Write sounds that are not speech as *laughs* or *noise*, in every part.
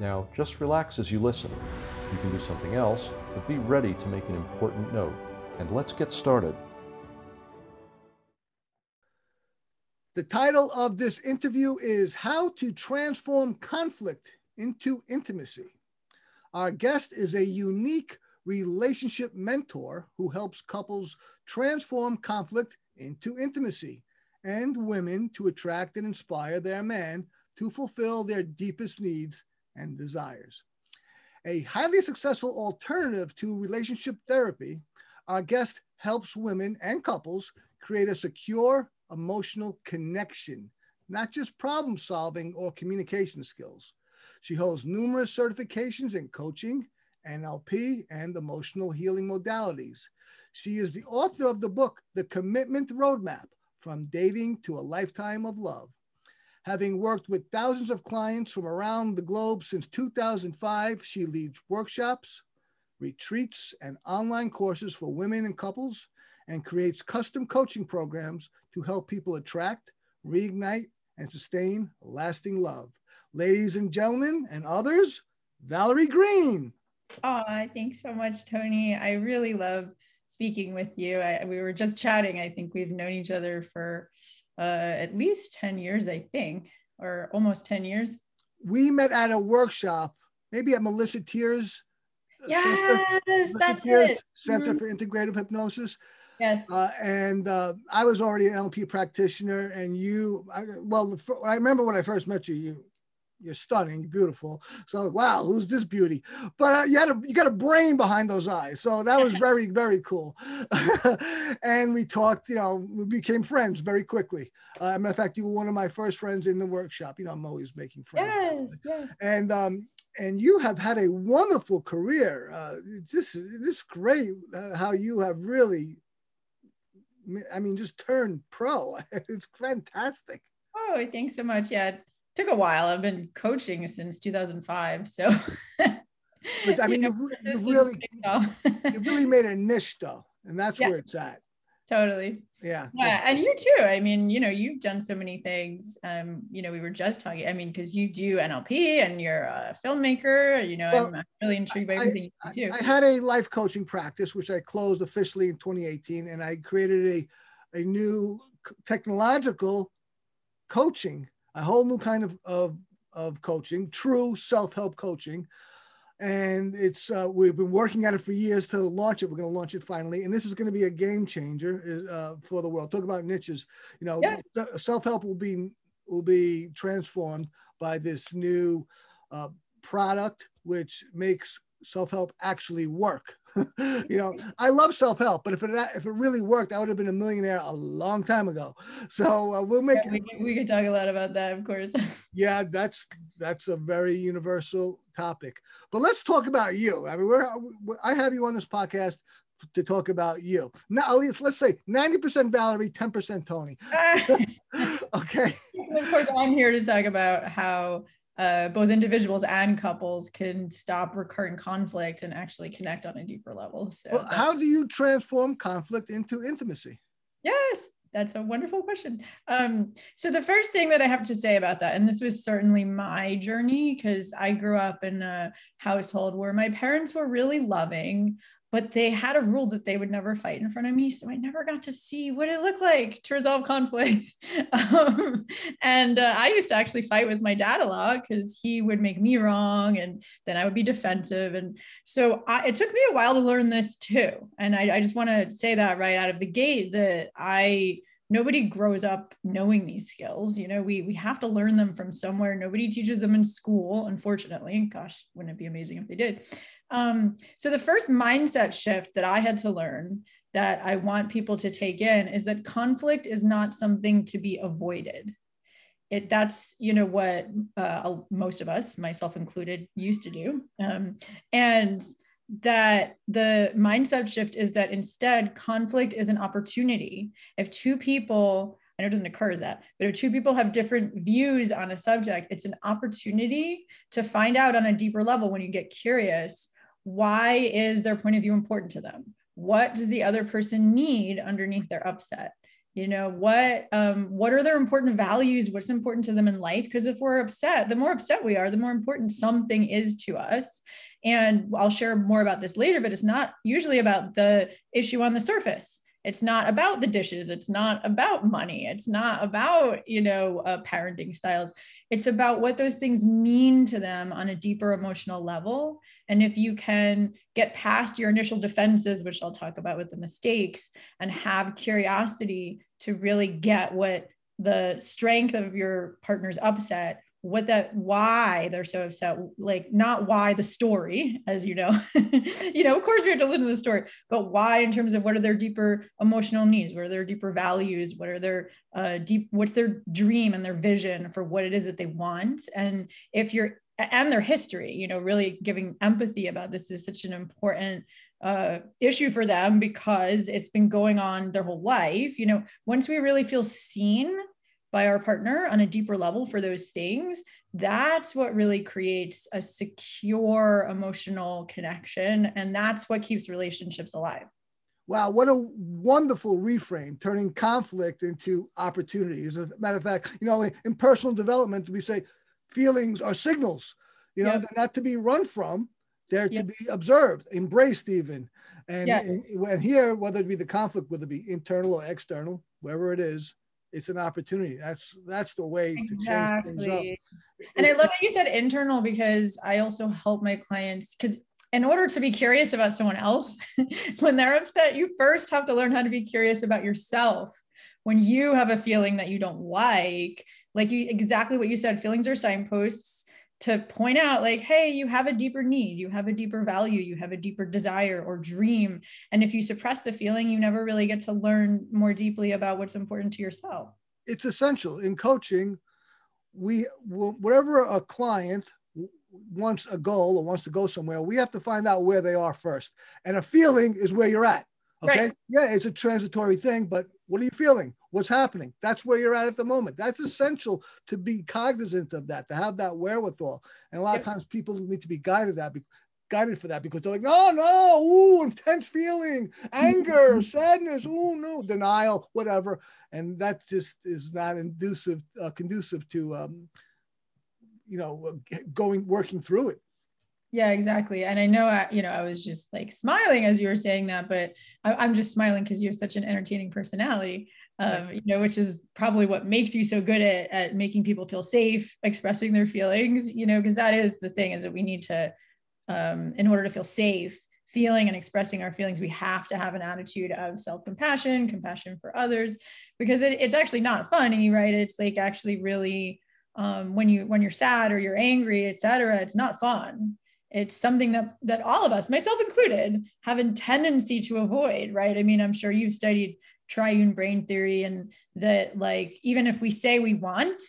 Now, just relax as you listen. You can do something else, but be ready to make an important note. And let's get started. The title of this interview is How to Transform Conflict into Intimacy. Our guest is a unique relationship mentor who helps couples transform conflict into intimacy and women to attract and inspire their man to fulfill their deepest needs and desires. A highly successful alternative to relationship therapy, our guest helps women and couples create a secure emotional connection, not just problem solving or communication skills. She holds numerous certifications in coaching, NLP, and emotional healing modalities. She is the author of the book, The Commitment Roadmap From Dating to a Lifetime of Love. Having worked with thousands of clients from around the globe since 2005, she leads workshops, retreats, and online courses for women and couples and creates custom coaching programs to help people attract, reignite, and sustain lasting love. Ladies and gentlemen, and others, Valerie Greene. Oh, thanks so much, Tony. I really love speaking with you. I, we were just chatting. I think we've known each other for uh, at least 10 years, I think, or almost 10 years. We met at a workshop, maybe at Melissa Tiers. Yes, Center, that's Tiers it. Center Mhm. for Integrative Hypnosis. Yes. Uh, and uh, I was already an NLP practitioner, and you, I, well, the, I remember when I first met you, you, you're stunning, beautiful. So I'm like, wow, who's this beauty? But uh, you had a, you got a brain behind those eyes, so that was very, *laughs* very cool. *laughs* and we talked, you know, we became friends very quickly. Uh, matter of fact, you were one of my first friends in the workshop. You know, I'm always making friends yes, yes. and um, and you have had a wonderful career. Uh, this this is great uh, how you have really, I mean, just turned pro. *laughs* It's fantastic. Oh, thanks so much. Yeah, took a while. I've been coaching since 2005. So, *laughs* But, I *laughs* mean, know, you, you really *laughs* you really made a niche though, and that's Yeah. where it's at. totally. Yeah. Yeah, and you too. I mean, you know, you've done so many things. Um, you know, we were just talking. I mean, because you do NLP and you're a filmmaker. You know, Well, I'm really intrigued by everything I, you do. I had a life coaching practice, which I closed officially in 2018, and I created a, a new technological coaching, a whole new kind of, of, of coaching, true self-help coaching. And it's uh, we've been working at it for years to launch it. We're going to launch it finally, and this is going to be a game changer uh, for the world. Talk about niches. You know, Yeah. self-help will be will be transformed by this new uh, product, which makes self-help actually work. *laughs* you know, I love self-help, but if it if it really worked, I would have been a millionaire a long time ago. So uh, we'll make Yeah, we, could- we could talk a lot about that, of course. *laughs* yeah, that's that's a very universal topic. But let's talk about you. I mean, we're I have you on this podcast to talk about you. Now, at least let's say 90% Valerie, 10% Tony. *laughs* Okay. And of course, I'm here to talk about how uh, both individuals and couples can stop recurring conflict and actually connect on a deeper level. So, Well, how do you transform conflict into intimacy? yes, that's a wonderful question. Um, so, the first thing that I have to say about that, and this was certainly my journey because I grew up in a household where my parents were really loving, but they had a rule that they would never fight in front of me. So I never got to see what it looked like to resolve conflicts. *laughs* Um, and uh, I used to actually fight with my dad a lot because he would make me wrong and then I would be defensive. And so I, it took me a while to learn this too. And I, I just want to say that right out of the gate that I, nobody grows up knowing these skills you know we we have to learn them from somewhere nobody teaches them in school unfortunately gosh wouldn't it be amazing if they did um, so the first mindset shift that i had to learn that i want people to take in is that conflict is not something to be avoided. It that's you know what uh, most of us myself included used to do. Um, and that the mindset shift is that instead conflict is an opportunity. If two people I know it doesn't occur as that, but if two people have different views on a subject, it's an opportunity to find out on a deeper level when you get curious why is their point of view important to them? What does the other person need underneath their upset? you know what um, what are their important values? What's important to them in life? Because if we're upset the more upset we are the more important something is to us. And i'll share more about this later but it's not usually about the issue on the surface. It's not about the dishes. It's not about money. It's not about you know uh, parenting styles it's about what those things mean to them on a deeper emotional level. And if you can get past your initial defenses which i'll talk about with the mistakes and have curiosity to really get what the strength of your partner's upset what that why they're so upset like not why the story as you know. *laughs* You know of course we have to listen to the story but why in terms of what are their deeper emotional needs? What are their deeper values? What are their uh, deep what's their dream and their vision for what it is that they want? And if you're and their history you know really giving empathy about this is such an important uh, issue for them because it's been going on their whole life. You know once we really feel seen by our partner on a deeper level for those things, that's what really creates a secure emotional connection. And that's what keeps relationships alive. Wow, what a wonderful reframe, turning conflict into opportunity. As a matter of fact, you know, in personal development, we say feelings are signals. You know, yep. they're not to be run from, they're yep. to be observed, embraced even. And, yes. and, and here, whether it be the conflict, whether it be internal or external, wherever it is, it's an opportunity. That's that's the way exactly. to change things up. And it's, I love that you said internal because I also help my clients because in order to be curious about someone else, *laughs* when they're upset, you first have to learn how to be curious about yourself. When you have a feeling that you don't like, like you exactly what you said, feelings are signposts to point out like hey you have a deeper need you have a deeper value you have a deeper desire or dream. And if you suppress the feeling you never really get to learn more deeply about what's important to yourself. It's essential. In coaching we whatever a client wants a goal or wants to go somewhere we have to find out where they are first. And a feeling is where you're at okay right. yeah it's a transitory thing but what are you feeling what's happening. That's where you're at at the moment. That's essential to be cognizant of that, to have that wherewithal. And a lot of times people need to be guided that guided for that because they're like, no, no, ooh, intense feeling, anger, *laughs* sadness, ooh, no, denial, whatever. And that just is not inducive, uh, conducive to, um, you know, going, working through it. Yeah, exactly. And I know, I, you know, I was just like smiling as you were saying that, but I, am just smiling because you have such an entertaining personality um, you know, which is probably what makes you so good at, at making people feel safe, expressing their feelings, you know, because that is the thing is that we need to, um, in order to feel safe, feeling and expressing our feelings, we have to have an attitude of self-compassion, compassion for others, because it, it's actually not funny, right? It's like actually really, um, when you, when you're sad or you're angry, etc. it's not fun it's something that that all of us myself included have a tendency to avoid right? I mean i'm sure you've studied triune brain theory and that like even if we say we want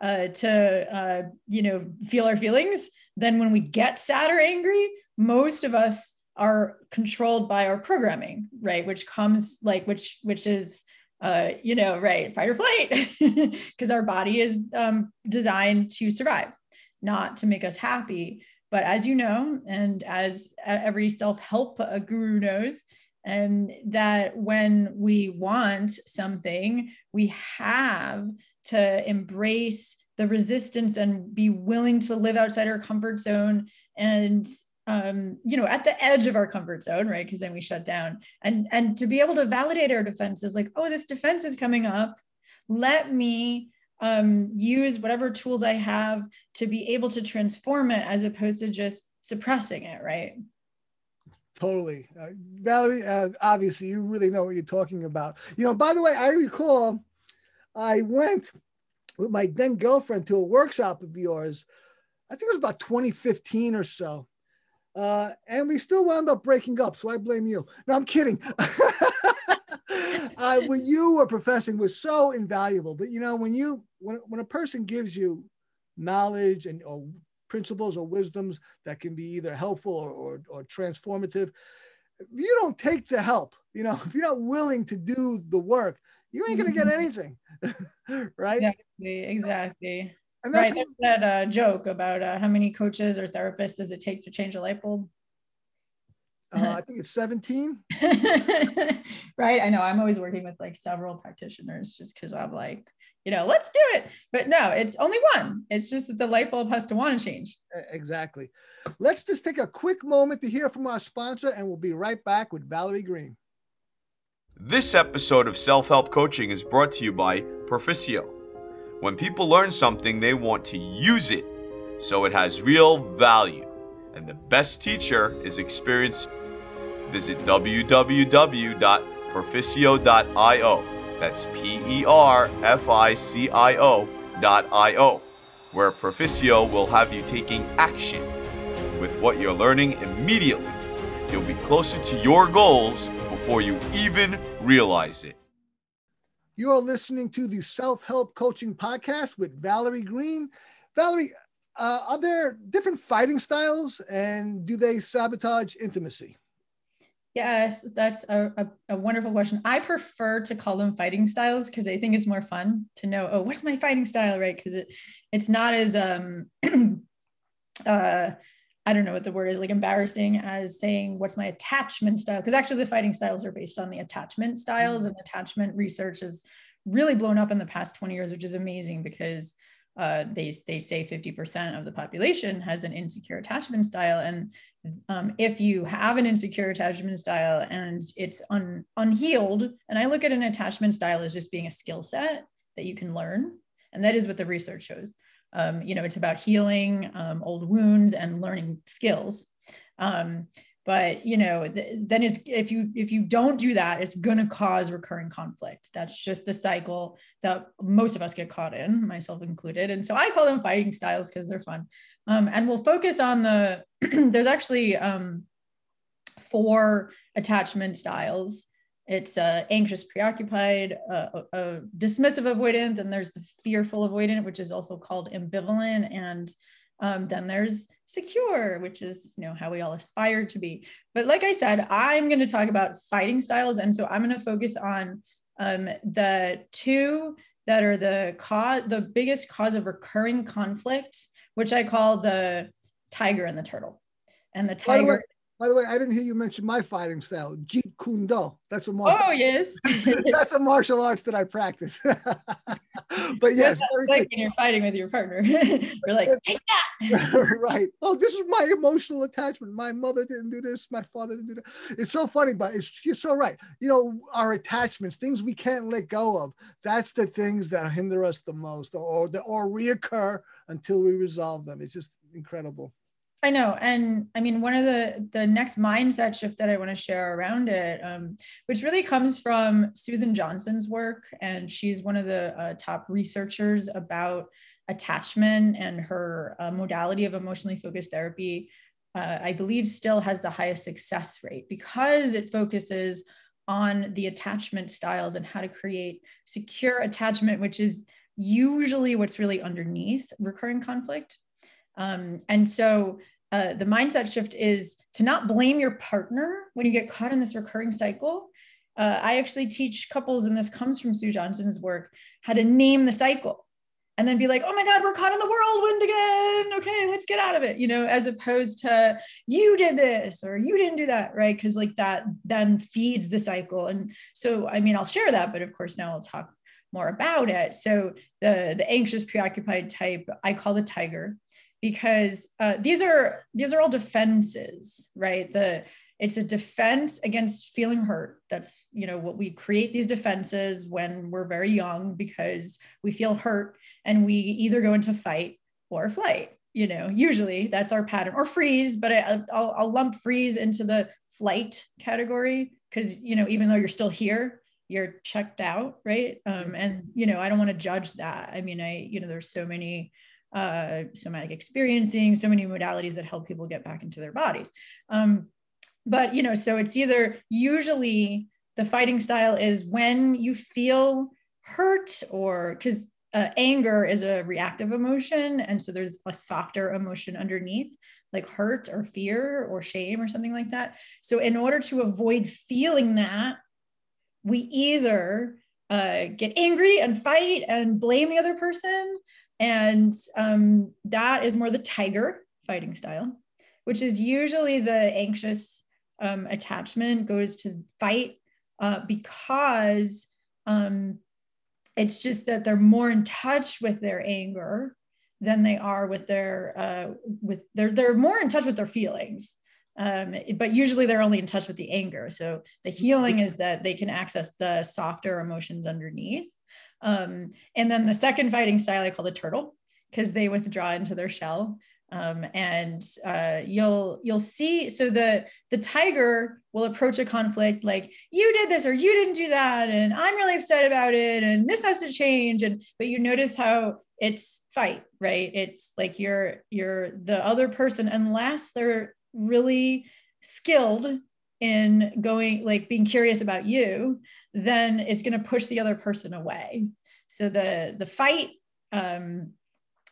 uh, to uh, you know feel our feelings then when we get sad or angry most of us are controlled by our programming right? Which comes like which which is uh, you know right fight or flight *laughs* because our body is um, designed to survive not to make us happy but as you know and as every self-help uh, guru knows and that when we want something, we have to embrace the resistance and be willing to live outside our comfort zone and um, you know, at the edge of our comfort zone, right? Because then we shut down. And and to be able to validate our defenses, like, oh, this defense is coming up. Let me um, use whatever tools I have to be able to transform it as opposed to just suppressing it, right? Totally. Uh, Valerie, uh, obviously, you really know what you're talking about. You know, by the way, I recall I went with my then girlfriend to a workshop of yours. I think it was about 2015 or so. Uh, and we still wound up breaking up. So I blame you. No, I'm kidding. *laughs* uh, what you were professing was so invaluable. But, you know, when you when, when a person gives you knowledge and or principles or wisdoms that can be either helpful or, or, or transformative, if you don't take the help, you know, *laughs* if you're not willing to do the work, you ain't gonna get mm-hmm. anything, *laughs* right? Exactly, exactly. And that's right, there's that uh, joke about uh, how many coaches or therapists does it take to change a light bulb? Uh, I think it's 17. *laughs* right. I know. I'm always working with like several practitioners just because I'm like, you know, let's do it. But no, it's only one. It's just that the light bulb has to want to change. Exactly. Let's just take a quick moment to hear from our sponsor, and we'll be right back with Valerie Greene. This episode of Self Help Coaching is brought to you by Proficio. When people learn something, they want to use it so it has real value. And the best teacher is experienced. Visit www.perficio.io. That's P E R F I C I O dot I O, where Proficio will have you taking action with what you're learning immediately. You'll be closer to your goals before you even realize it. You are listening to the Self Help Coaching Podcast with Valerie Greene. Valerie, uh, are there different fighting styles and do they sabotage intimacy? Yes, that's a, a, a, wonderful question. I prefer to call them fighting styles because I think it's more fun to know, oh, what's my fighting style, right? Because it it's not as um *clears throat* uh I don't know what the word is, like embarrassing as saying what's my attachment style. Because actually the fighting styles are based on the attachment styles mm-hmm. and attachment research has really blown up in the past 20 years, which is amazing because uh, they, they say 50% of the population has an insecure attachment style. And um, if you have an insecure attachment style and it's un, unhealed, and I look at an attachment style as just being a skill set that you can learn. And that is what the research shows. Um, you know, it's about healing um, old wounds and learning skills. But you know th- then it's if you if you don't do that it's going to cause recurring conflict. That's just the cycle that most of us get caught in myself included and so i call them fighting styles because they're fun. Um, and we'll focus on the *clears throat* there's actually um, four attachment styles. It's uh, anxious preoccupied uh, uh, dismissive avoidant then there's the fearful avoidant which is also called ambivalent and um, then there's secure, which is you know how we all aspire to be. But like I said, I'm going to talk about fighting styles, and so I'm going to focus on um, the two that are the cause, the biggest cause of recurring conflict, which I call the tiger and the turtle. And the tiger. By the way, I didn't hear you mention my fighting style, Jeet Kune Do. That's a oh, martial. Oh yes, *laughs* that's a martial arts that I practice. *laughs* but yes, like when you're fighting with your partner, *laughs* you're like, take that. right. Oh, this is my emotional attachment. My mother didn't do this. My father didn't do that. It's so funny, but it's you're so right. You know, our attachments, things we can't let go of. That's the things that hinder us the most, or or, or reoccur until we resolve them. It's just incredible. I know. And I mean, one of the the next mindset shift that I want to share around it, um, which really comes from Susan Johnson's work. And she's one of the uh, top researchers about attachment and her uh, modality of emotionally focused therapy, uh, I believe still has the highest success rate because it focuses on the attachment styles and how to create secure attachment, which is usually what's really underneath recurring conflict. Um, and so uh, the mindset shift is to not blame your partner when you get caught in this recurring cycle. Uh, I actually teach couples, and this comes from Sue Johnson's work, how to name the cycle and then be like, oh my God, we're caught in the whirlwind again. Okay, let's get out of it, you know, as opposed to you did this or you didn't do that, right? Because like that then feeds the cycle. And so, I mean, I'll share that, but of course, now I'll talk more about it. So the the anxious preoccupied type, I call the tiger because uh, these are these are all defenses, right? The it's a defense against feeling hurt. That's you know what we create these defenses when we're very young because we feel hurt and we either go into fight or flight. You know, usually that's our pattern or freeze, but I, will I'll lump freeze into the flight category because you know even though you're still here, you're checked out, right? Um, and you know I don't want to judge that. I mean, I you know there's so many uh, somatic experiencing, so many modalities that help people get back into their bodies. Um, but, you know, so it's either usually the fighting style is when you feel hurt or because uh, anger is a reactive emotion. And so there's a softer emotion underneath, like hurt or fear or shame or something like that. So, in order to avoid feeling that, we either uh, get angry and fight and blame the other person. And um, that is more the tiger fighting style, which is usually the anxious um, attachment goes to fight uh, because um, it's just that they're more in touch with their anger than they are with their uh, with their they're more in touch with their feelings. Um, but usually they're only in touch with the anger. So the healing is that they can access the softer emotions underneath um, and then the second fighting style i call the turtle because they withdraw into their shell. Um, and uh, you'll you'll see so the the tiger will approach a conflict like you did this or you didn't do that and i'm really upset about it and this has to change and but you notice how it's fight right? It's like you're you're the other person unless they're really skilled in going like being curious about you then it's going to push the other person away. So the the fight um,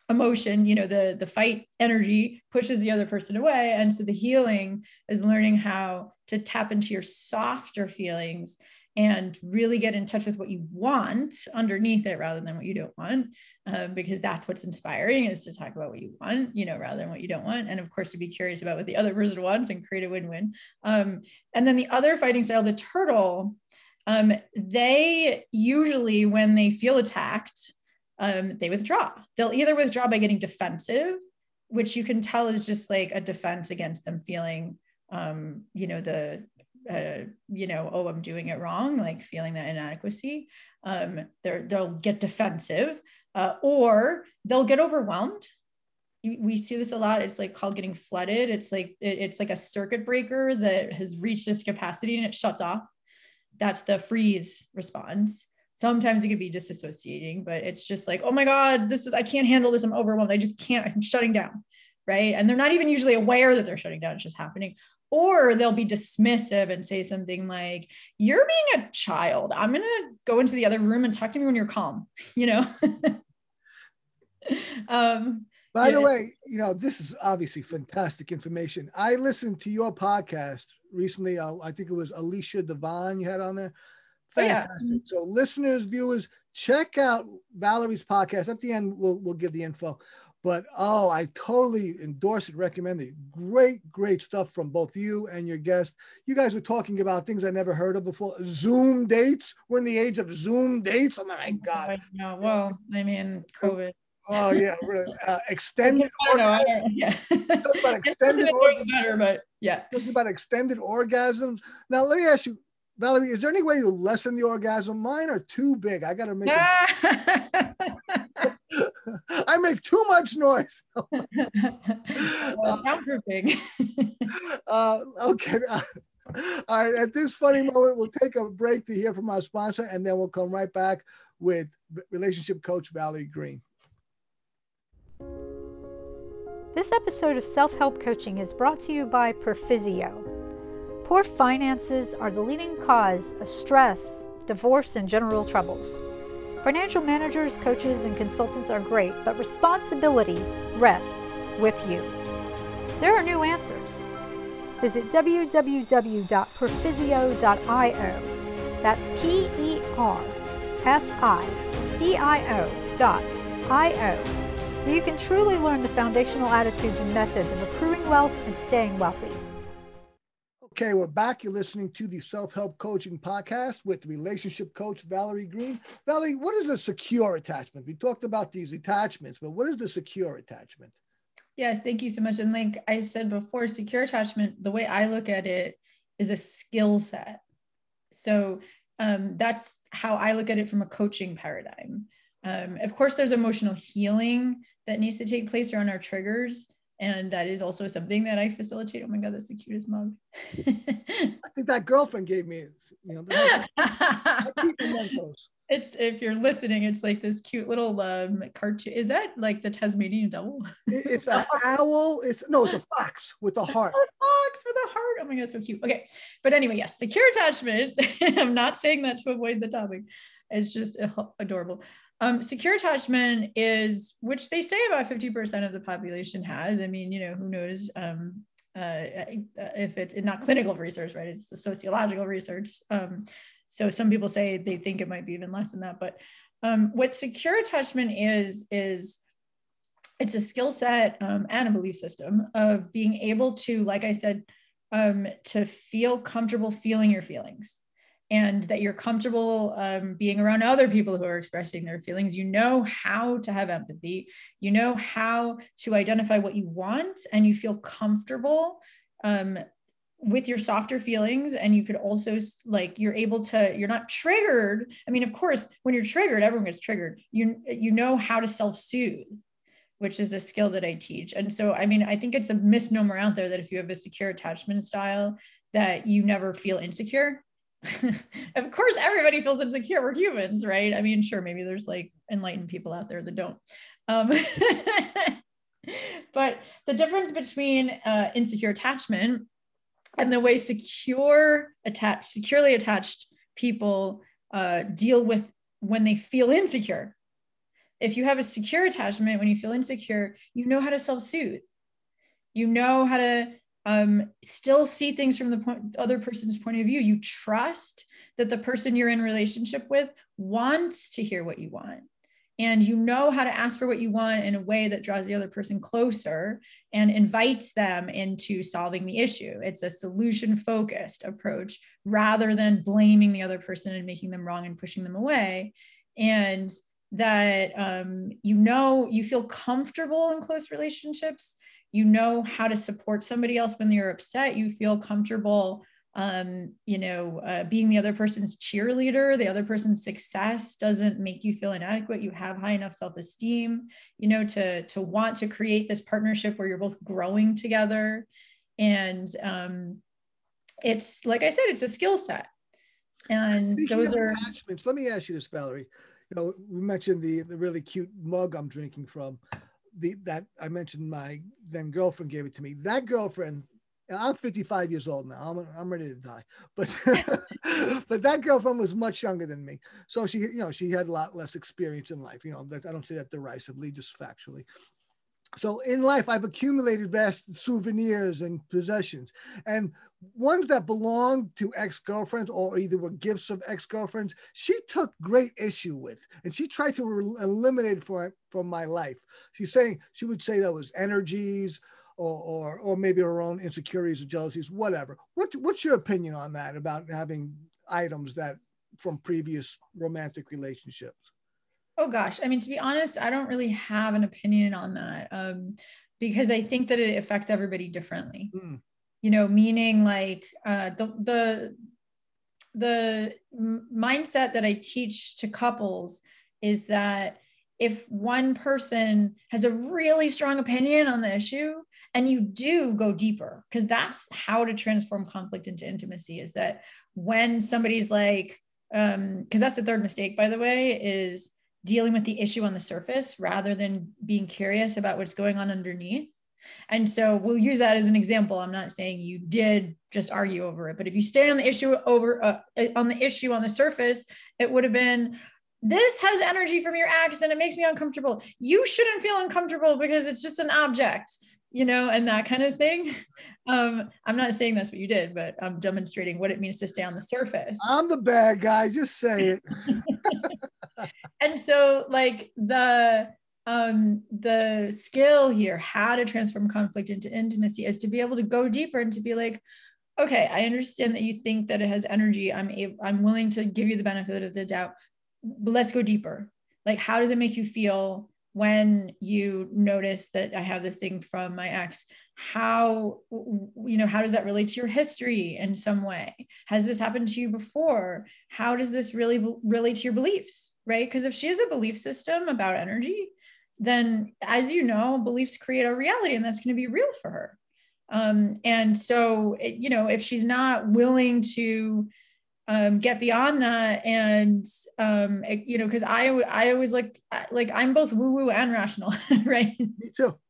emotion you know the the fight energy pushes the other person away. And so the healing is learning how to tap into your softer feelings and really get in touch with what you want underneath it rather than what you don't want um, because that's what's inspiring is to talk about what you want you know rather than what you don't want. And of course to be curious about what the other person wants and create a win-win. Um, and then the other fighting style the turtle um, they usually when they feel attacked um, they withdraw. They'll either withdraw by getting defensive, which you can tell is just like a defense against them feeling, um, you know, the, uh, you know, oh, I'm doing it wrong, like feeling that inadequacy. Um, they'll get defensive, uh, or they'll get overwhelmed. We see this a lot. It's like called getting flooded. It's like it's like a circuit breaker that has reached its capacity and it shuts off. That's the freeze response. Sometimes it could be disassociating but it's just like oh my god this is i can't handle this. I'm overwhelmed. I just can't i'm shutting down right? And they're not even usually aware that they're shutting down. It's just happening. Or they'll be dismissive and say something like you're being a child. I'm going to go into the other room and talk to me when you're calm *laughs* you know? *laughs* Um by the way you know this is obviously fantastic information i listened to your podcast recently uh, i think it was alicia devon you had on there Fantastic. Oh, yeah. So, listeners, viewers, check out Valerie's podcast. At the end, we'll, we'll give the info. But oh, I totally endorse it, recommend it. Great, great stuff from both you and your guest. You guys were talking about things I never heard of before. Zoom dates. We're in the age of Zoom dates. Oh my God. Yeah, well, I mean, COVID. Oh yeah, really. Uh, extended. I know, yeah. *laughs* about *laughs* extended. better, but yeah. It's about extended orgasms. Now let me ask you: Valerie, is there any way to lessen the orgasm? Mine are too big. I got to make. *laughs* I make too much noise. well, soundproofing. uh, okay. All right. At this funny moment, we'll take a break to hear from our sponsor, and then we'll come right back with relationship coach Valerie Greene. This episode of Self Help Coaching is brought to you by Perficio. Poor finances are the leading cause of stress, divorce, and general troubles. Financial managers, coaches, and consultants are great, but responsibility rests with you. There are new answers. Visit www.perficio.io. That's P E R F I C I O dot I O, where you can truly learn the foundational attitudes and methods of accruing wealth and staying wealthy. Okay, we're back. You're listening to the Self Help Coaching Podcast with relationship coach Valerie Greene. Valerie, what is a secure attachment? We talked about these attachments, but what is the secure attachment? Yes, thank you so much. And like I said before, secure attachment, the way I look at it is a skill set. So um, that's how I look at it from a coaching paradigm. Um, of course, there's emotional healing that needs to take place around our triggers and that is also something that I facilitate. Oh my god, that's the cutest mug. I think that girlfriend gave me. You know, *laughs* it's if you're listening, it's like this cute little um, cartoon. Is that like the Tasmanian devil? it's an *laughs* owl. It's no, it's a fox with a heart. A fox with a heart. Oh my god, so cute. Okay, but anyway, yes, secure attachment. *laughs* I'm not saying that to avoid the topic. It's just adorable. Um, secure attachment is, which they say about 50% of the population has. I mean, you know, who knows um, uh, if it's not clinical research, right? It's the sociological research. Um, so some people say they think it might be even less than that. But um, what secure attachment is, is it's a skill set um, and a belief system of being able to, like I said, um, to feel comfortable feeling your feelings and that you're comfortable um, being around other people who are expressing their feelings. You know how to have empathy. You know how to identify what you want, and you feel comfortable um, with your softer feelings. And you could also like you're able to. You're not triggered. I mean, of course, when you're triggered, everyone gets triggered. You you know how to self soothe which is a skill that I teach. And so, I mean, I think it's a misnomer out there that if you have a secure attachment style, that you never feel insecure. *laughs* of course, everybody feels insecure. We're humans, right? I mean, sure, maybe there's like enlightened people out there that don't. Um, *laughs* but the difference between uh, insecure attachment and the way secure attached, securely attached people uh, deal with when they feel insecure. If you have a secure attachment, when you feel insecure, you know how to self soothe. You know how to um, still see things from the point, other person's point of view. You trust that the person you're in relationship with wants to hear what you want. And you know how to ask for what you want in a way that draws the other person closer and invites them into solving the issue. It's a solution focused approach rather than blaming the other person and making them wrong and pushing them away. And that um, you know you feel comfortable in close relationships you know how to support somebody else when they're upset you feel comfortable um, you know uh, being the other person's cheerleader the other person's success doesn't make you feel inadequate. You have high enough self-esteem you know to to want to create this partnership where you're both growing together. And um, it's like i said it's a skill set. And Speaking those are attachments let me ask you this valerie. You know we mentioned the the really cute mug i'm drinking from the that I mentioned my then girlfriend gave it to me. That girlfriend, I'm 55 years old now. I'm, I'm ready to die, but *laughs* but that girlfriend was much younger than me. So she, you know, she had a lot less experience in life. You know, I don't say that derisively, just factually. So in life, I've accumulated vast souvenirs and possessions, and ones that belonged to ex-girlfriends or either were gifts of ex-girlfriends. She took great issue with, and she tried to re- eliminate it from from my life. She's saying she would say that was energies. Or, or, or maybe her own insecurities or jealousies, whatever. What, what's your opinion on that about having items that from previous romantic relationships? Oh gosh, I mean, to be honest, I don't really have an opinion on that um, because I think that it affects everybody differently. Mm. You know, meaning like uh, the the the mindset that I teach to couples is that if one person has a really strong opinion on the issue and you do go deeper because that's how to transform conflict into intimacy is that when somebody's like um because that's the third mistake by the way is dealing with the issue on the surface rather than being curious about what's going on underneath. And so we'll use that as an example. I'm not saying you did just argue over it, but if you stay on the issue over uh, on the issue on the surface, it would have been this has energy from your ex and it makes me uncomfortable. You shouldn't feel uncomfortable because it's just an object, you know, and that kind of thing. *laughs* Um, I'm not saying that's what you did, but I'm demonstrating what it means to stay on the surface. I'm the bad guy. Just say it. *laughs* and so like the um the skill here how to transform conflict into intimacy is to be able to go deeper and to be like okay i understand that you think that it has energy i'm able, i'm willing to give you the benefit of the doubt but let's go deeper like how does it make you feel when you notice that I have this thing from my ex, how, you know, how does that relate to your history in some way? Has this happened to you before? How does this really relate to your beliefs? Right. Because if she has a belief system about energy, then as you know, beliefs create a reality and that's going to be real for her. Um, and so, it, you know, if she's not willing to um, get beyond that and um, it, you know because I I always like like I'm both woo woo and rational *laughs* right? Me too. *laughs*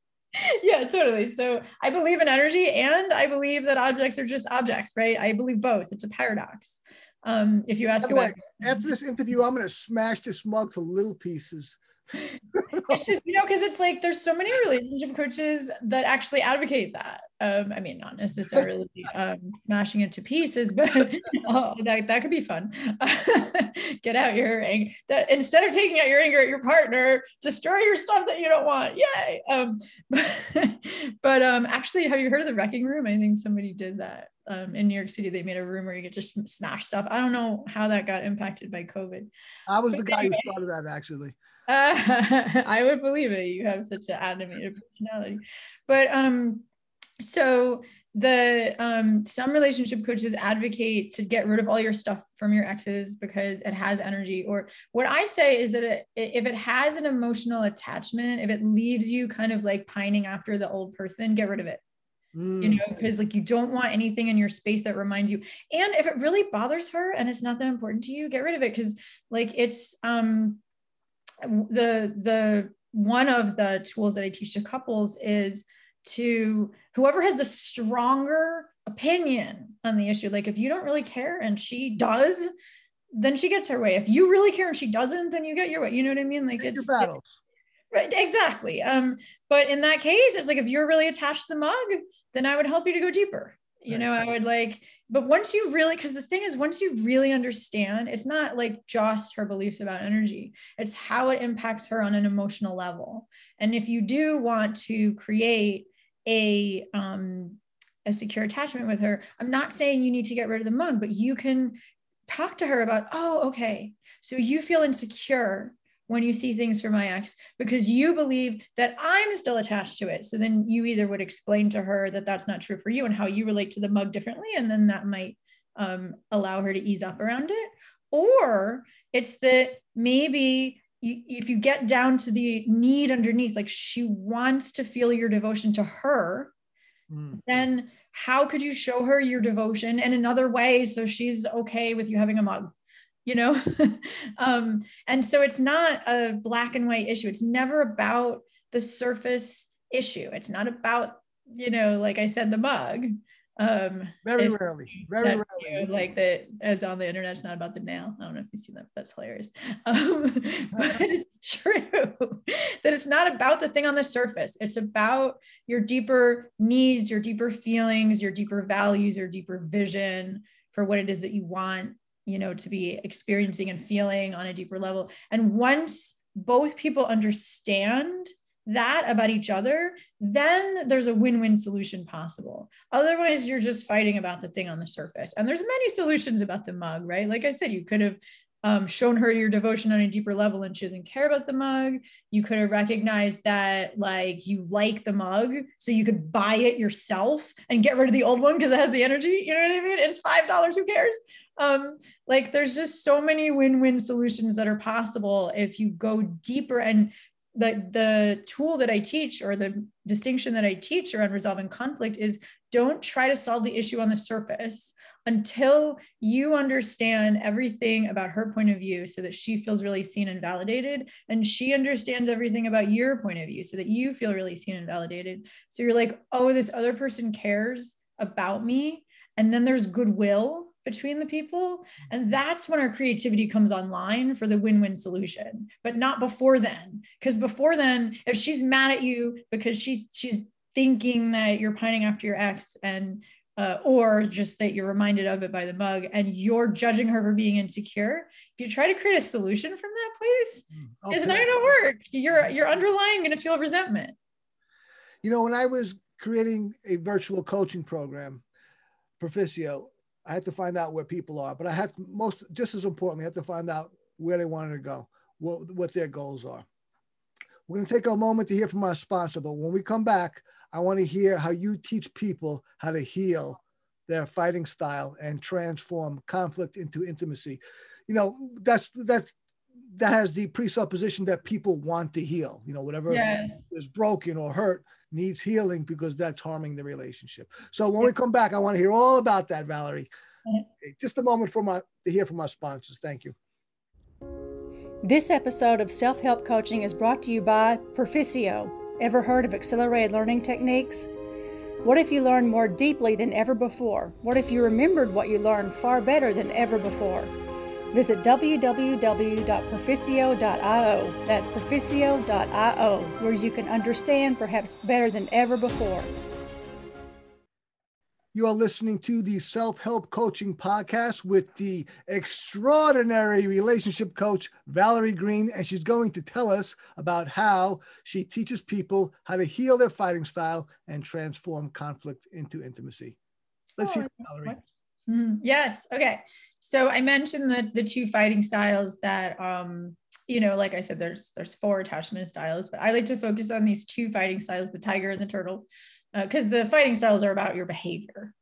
Yeah totally. So I believe in energy and I believe that objects are just objects right? I believe both. It's a paradox Um, if you ask By the about way, after this interview, I'm going to smash this mug to little pieces. *laughs* it's just you know because it's like there's so many relationship coaches that actually advocate that. Um i mean not necessarily *laughs* um smashing it to pieces but *laughs* oh, that, that could be fun. Get out your anger that instead of taking out your anger at your partner destroy your stuff that you don't want. Yay! Um but, but um actually have you heard of the wrecking room? I think somebody did that um, in New York City, they made a room where you could just smash stuff. I don't know how that got impacted by COVID. I was the guy who started that actually. Uh, *laughs* I would believe it. You have such an animated personality. But um, so the um some relationship coaches advocate to get rid of all your stuff from your exes because it has energy or what i say is that it, if it has an emotional attachment if it leaves you kind of like pining after the old person get rid of it mm. you know because like you don't want anything in your space that reminds you and if it really bothers her and it's not that important to you get rid of it because like it's um the the one of the tools that I teach to couples is to whoever has the stronger opinion on the issue. Like if you don't really care and she does, then she gets her way. If you really care and she doesn't, then you get your way. You know what I mean? Like it's your battles. Right, exactly. Um, but in that case, it's like if you're really attached to the mug, then I would help you to go deeper you know i would like but once you really because the thing is once you really understand it's not like just her beliefs about energy it's how it impacts her on an emotional level and if you do want to create a um a secure attachment with her i'm not saying you need to get rid of the mug but you can talk to her about oh okay so you feel insecure when you see things from my ex because you believe that I'm still attached to it. So then you either would explain to her that that's not true for you and how you relate to the mug differently. And then that might um, allow her to ease up around it. Or it's that maybe you, if you get down to the need underneath, like she wants to feel your devotion to her, mm. then how could you show her your devotion in another way so she's okay with you having a mug? You know? *laughs* Um, and so it's not a black and white issue. It's never about the surface issue. It's not about you know like i said the mug um very rarely very rarely. you, like that as on the internet it's not about the nail i don't know if you see that that's hilarious. *laughs* Um *laughs* but it's true that it's not about the thing on the surface. It's about your deeper needs your deeper feelings your deeper values your deeper vision for what it is that you want you know to be experiencing and feeling on a deeper level. And once both people understand that about each other then there's a win-win solution possible. Otherwise you're just fighting about the thing on the surface. And there's many solutions about the mug right? Like i said you could have um, shown her your devotion on a deeper level and she doesn't care about the mug. You could have recognized that like you like the mug, so you could buy it yourself and get rid of the old one because it has the energy. You know what I mean? It's five dollars. Who cares? Um, like there's just so many win-win solutions that are possible if you go deeper and the the tool that I teach or the distinction that I teach around resolving conflict is don't try to solve the issue on the surface until you understand everything about her point of view so that she feels really seen and validated and she understands everything about your point of view so that you feel really seen and validated. So you're like oh this other person cares about me. And then there's goodwill between the people. And that's when our creativity comes online for the win-win solution but not before then. Because before then if she's mad at you because she she's thinking that you're pining after your ex and uh, or just that you're reminded of it by the mug and you're judging her for being insecure if you try to create a solution from that place okay. it's not going to work. You're you're underlying going to feel resentment. You know when i was creating a virtual coaching program Proficio i had to find out where people are but i had to, most just as importantly i had to find out where they wanted to go what, what their goals are. We're going to take a moment to hear from our sponsor but when we come back I want to hear how you teach people how to heal their fighting style and transform conflict into intimacy. You know, that's that's that has the presupposition that people want to heal. You know, whatever yes. is broken or hurt needs healing because that's harming the relationship. So when we come back, I want to hear all about that, Valerie. Uh-huh. Okay, just a moment for my to hear from our sponsors. Thank you. This episode of Self Help Coaching is brought to you by Proficio Ever heard of accelerated learning techniques? What if you learned more deeply than ever before? What if you remembered what you learned far better than ever before? Visit www.proficio.io. That's proficio.io, where you can understand perhaps better than ever before. You are listening to the Self Help Coaching Podcast with the extraordinary relationship coach, Valerie Greene. And she's going to tell us about how she teaches people how to heal their fighting style and transform conflict into intimacy. Let's Oh, hear it, Valerie. Mhm. Yes. Okay. So I mentioned the the two fighting styles that um you know like I said there's there's four attachment styles but I like to focus on these two fighting styles the tiger and the turtle because the fighting styles are about your behavior.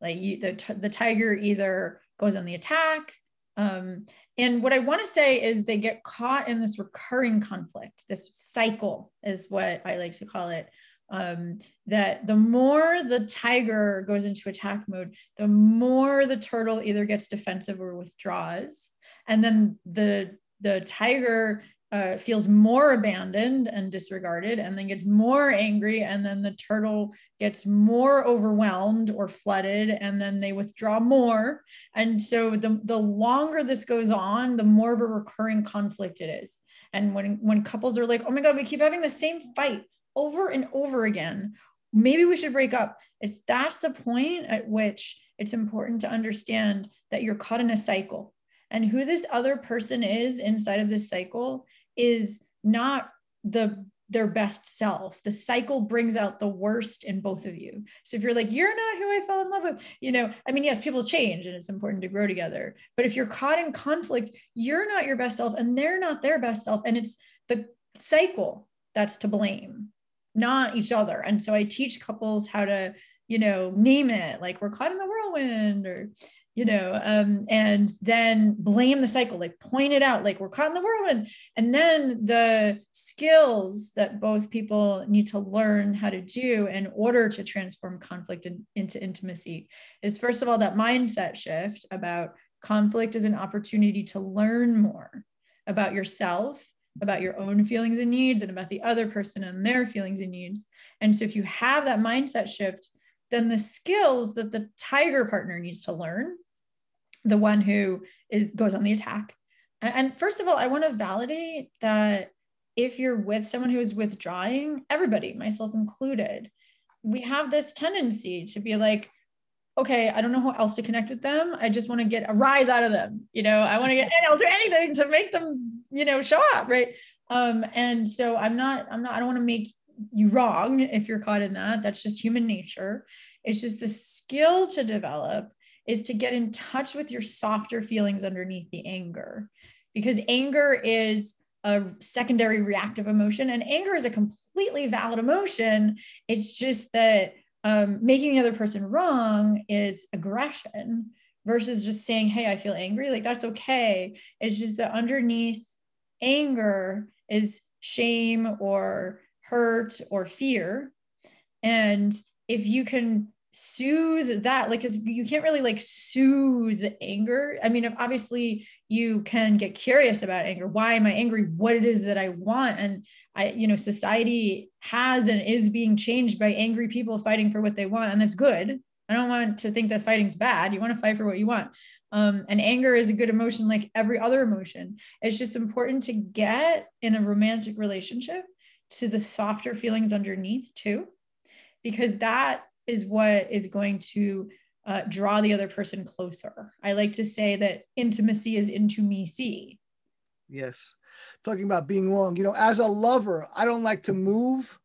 Like you the the tiger either goes on the attack um and what I want to say is they get caught in this recurring conflict this cycle is what I like to call it um, that the more the tiger goes into attack mode, the more the turtle either gets defensive or withdraws, and then the the tiger uh, feels more abandoned and disregarded, and then gets more angry, and then the turtle gets more overwhelmed or flooded, and then they withdraw more. And so the the longer this goes on, the more of a recurring conflict it is. And when when couples are like, oh my god, we keep having the same fight over and over again maybe we should break up it's that's the point at which it's important to understand that you're caught in a cycle and who this other person is inside of this cycle is not the their best self. The cycle brings out the worst in both of you. So if you're like you're not who i fell in love with you know i mean yes people change and it's important to grow together but if you're caught in conflict you're not your best self and they're not their best self. And it's the cycle that's to blame not each other. And so I teach couples how to, you know, name it like we're caught in the whirlwind or, you know, um, and then blame the cycle, like point it out, like we're caught in the whirlwind. And then the skills that both people need to learn how to do in order to transform conflict in, into intimacy is first of all, that mindset shift about conflict is an opportunity to learn more about yourself about your own feelings and needs and about the other person and their feelings and needs. And so if you have that mindset shift, then the skills that the tiger partner needs to learn, the one who is goes on the attack. And first of all, I want to validate that if you're with someone who is withdrawing, everybody, myself included, we have this tendency to be like, okay, I don't know who else to connect with them. I just want to get a rise out of them. You know, I want to get, *laughs* I'll do anything to make them, you know, show up. Right. Um, and so I'm not, I'm not, I don't want to make you wrong if you're caught in that. That's just human nature. It's just the skill to develop is to get in touch with your softer feelings underneath the anger because anger is a secondary reactive emotion and anger is a completely valid emotion. It's just that um, making the other person wrong is aggression versus just saying, Hey, I feel angry. Like that's okay. It's just that underneath anger is shame or hurt or fear. And if you can soothe that, like, cause you can't really like soothe anger. I mean, obviously you can get curious about anger. Why am I angry? What it is that I want. And I, you know, society has and is being changed by angry people fighting for what they want. And that's good. I don't want to think that fighting's bad. You want to fight for what you want. Um, and anger is a good emotion like every other emotion. It's just important to get in a romantic relationship to the softer feelings underneath too, because that is what is going to uh, draw the other person closer. I like to say that intimacy is into me see. Yes. Talking about being wrong, you know, as a lover, I don't like to move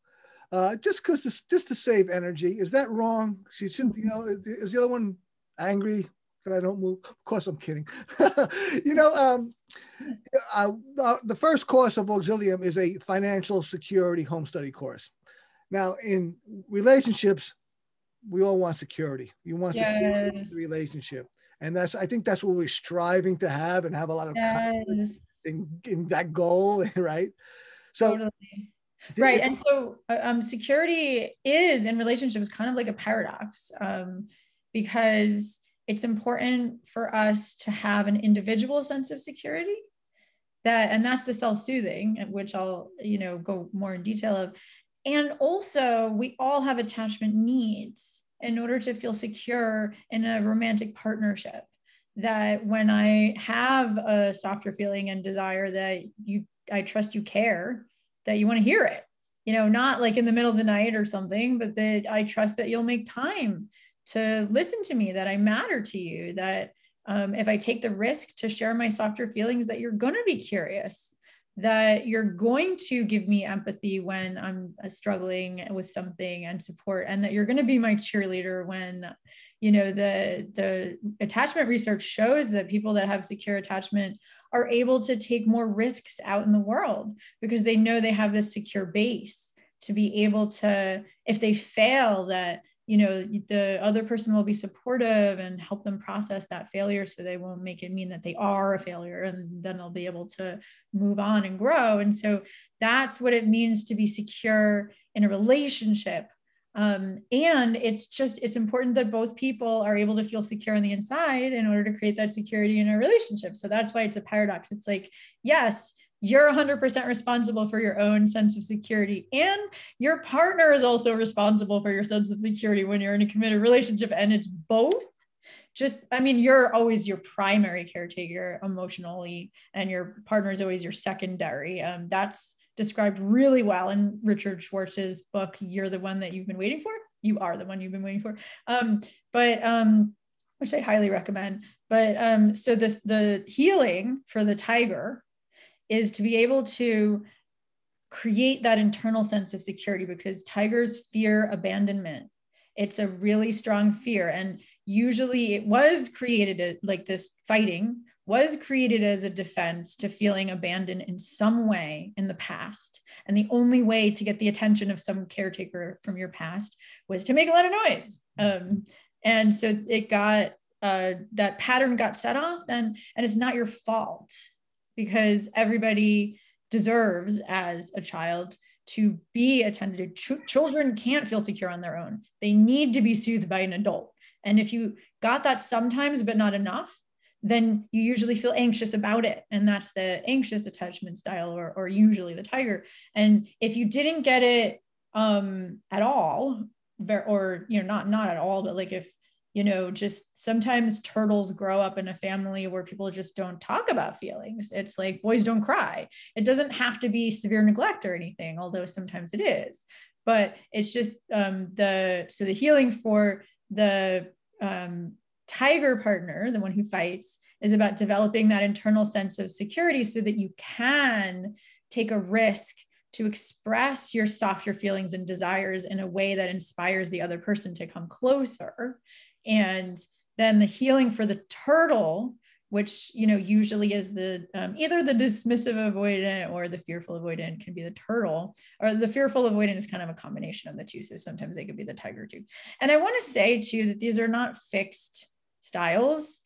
uh, just because just to save energy. Is that wrong? She shouldn't, you know, is the other one angry I don't move? Of course, I'm kidding. *laughs* you know, um, uh, uh, the first course of Auxilium is a financial security home study course. Now, in relationships, we all want security. You want Yes. security in the relationship. And that's, I think that's what we're striving to have and have a lot of Yes. in, in that goal, *laughs* right? So, totally. right and so uh, um, security is in relationships kind of like a paradox um, because it's important for us to have an individual sense of security that and that's the self-soothing which i'll you know go more in detail of. And also we all have attachment needs in order to feel secure in a romantic partnership. That when i have a softer feeling and desire that you i trust you care that you want to hear it. You know not like in the middle of the night or something but that i trust that you'll make time to listen to me that i matter to you that um, if i take the risk to share my softer feelings that you're going to be curious that you're going to give me empathy when I'm uh, struggling with something and support, and that you're going to be my cheerleader when, you know, the the attachment research shows that people that have secure attachment are able to take more risks out in the world because they know they have this secure base to be able to, if they fail, that you know the other person will be supportive and help them process that failure so they won't make it mean that they are a failure and then they'll be able to move on and grow. And so that's what it means to be secure in a relationship. Um, and it's just it's important that both people are able to feel secure on the inside in order to create that security in a relationship. So that's why it's a paradox. It's like yes you're 100% responsible for your own sense of security and your partner is also responsible for your sense of security when you're in a committed relationship and it's both. Just i mean you're always your primary caretaker emotionally and your partner is always your secondary. Um, that's described really well in richard schwartz's book you're the one that you've been waiting for. You are the one you've been waiting for. Um, but um, which i highly recommend. But um, so this the healing for the tiger is to be able to create that internal sense of security because tigers fear abandonment. It's a really strong fear. And usually it was created like this fighting was created as a defense to feeling abandoned in some way in the past. And the only way to get the attention of some caretaker from your past was to make a lot of noise. Um, and so it got uh, that pattern got set off then and it's not your fault because everybody deserves as a child to be attended to. Ch- children can't feel secure on their own. They need to be soothed by an adult. And if you got that sometimes, but not enough, then you usually feel anxious about it. And that's the anxious attachment style, or, or usually the tiger. And if you didn't get it um, at all, or you know, not not at all, but like if you know, just sometimes turtles grow up in a family where people just don't talk about feelings. It's like boys don't cry. It doesn't have to be severe neglect or anything, although sometimes it is. But it's just um, the so the healing for the um, tiger partner, the one who fights, is about developing that internal sense of security so that you can take a risk to express your softer feelings and desires in a way that inspires the other person to come closer and then the healing for the turtle which you know usually is the um, either the dismissive avoidant or the fearful avoidant can be the turtle or the fearful avoidant is kind of a combination of the two. So sometimes they could be the tiger too. And i want to say too that these are not fixed styles.